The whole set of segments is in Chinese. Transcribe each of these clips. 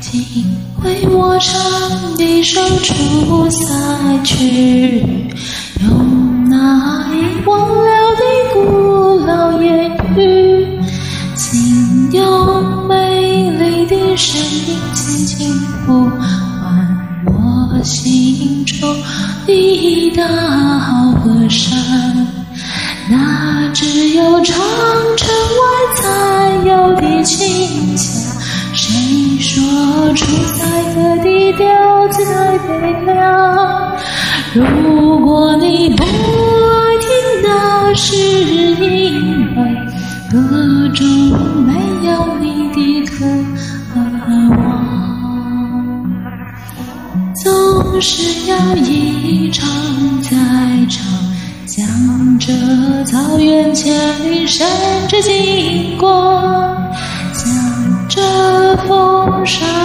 请为我唱一首《出塞曲》，用那已忘了的古老言语，请用美丽的声音轻轻呼唤我心中的大好河山。那只有长城外。住在各地飘在每凉。如果你不爱听，那是因为歌中没有你的渴望，总是要一唱再唱，向着草原千里闪着金光，向着风沙。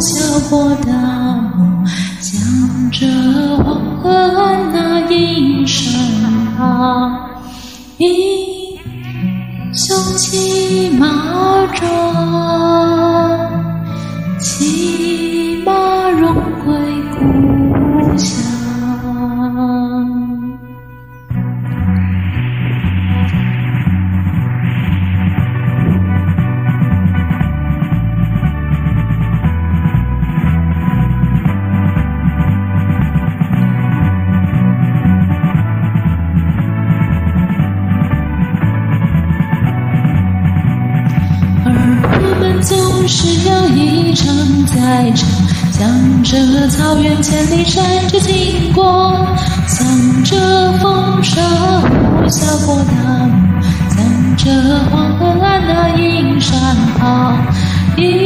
小破大漠，向着黄河一那饮沙。是要一唱再唱，向着草原千里山只经过，向着风沙呼啸过大漠，向着黄河岸啊阴山一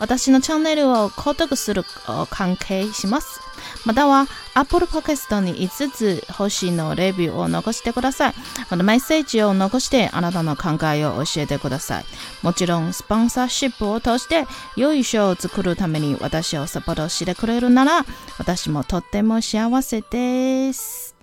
私のチャンネルを購読する関係します。または Apple Podcast に5つ星のレビューを残してください。またメッセージを残してあなたの考えを教えてください。もちろんスポンサーシップを通して良い賞を作るために私をサポートしてくれるなら私もとっても幸せです。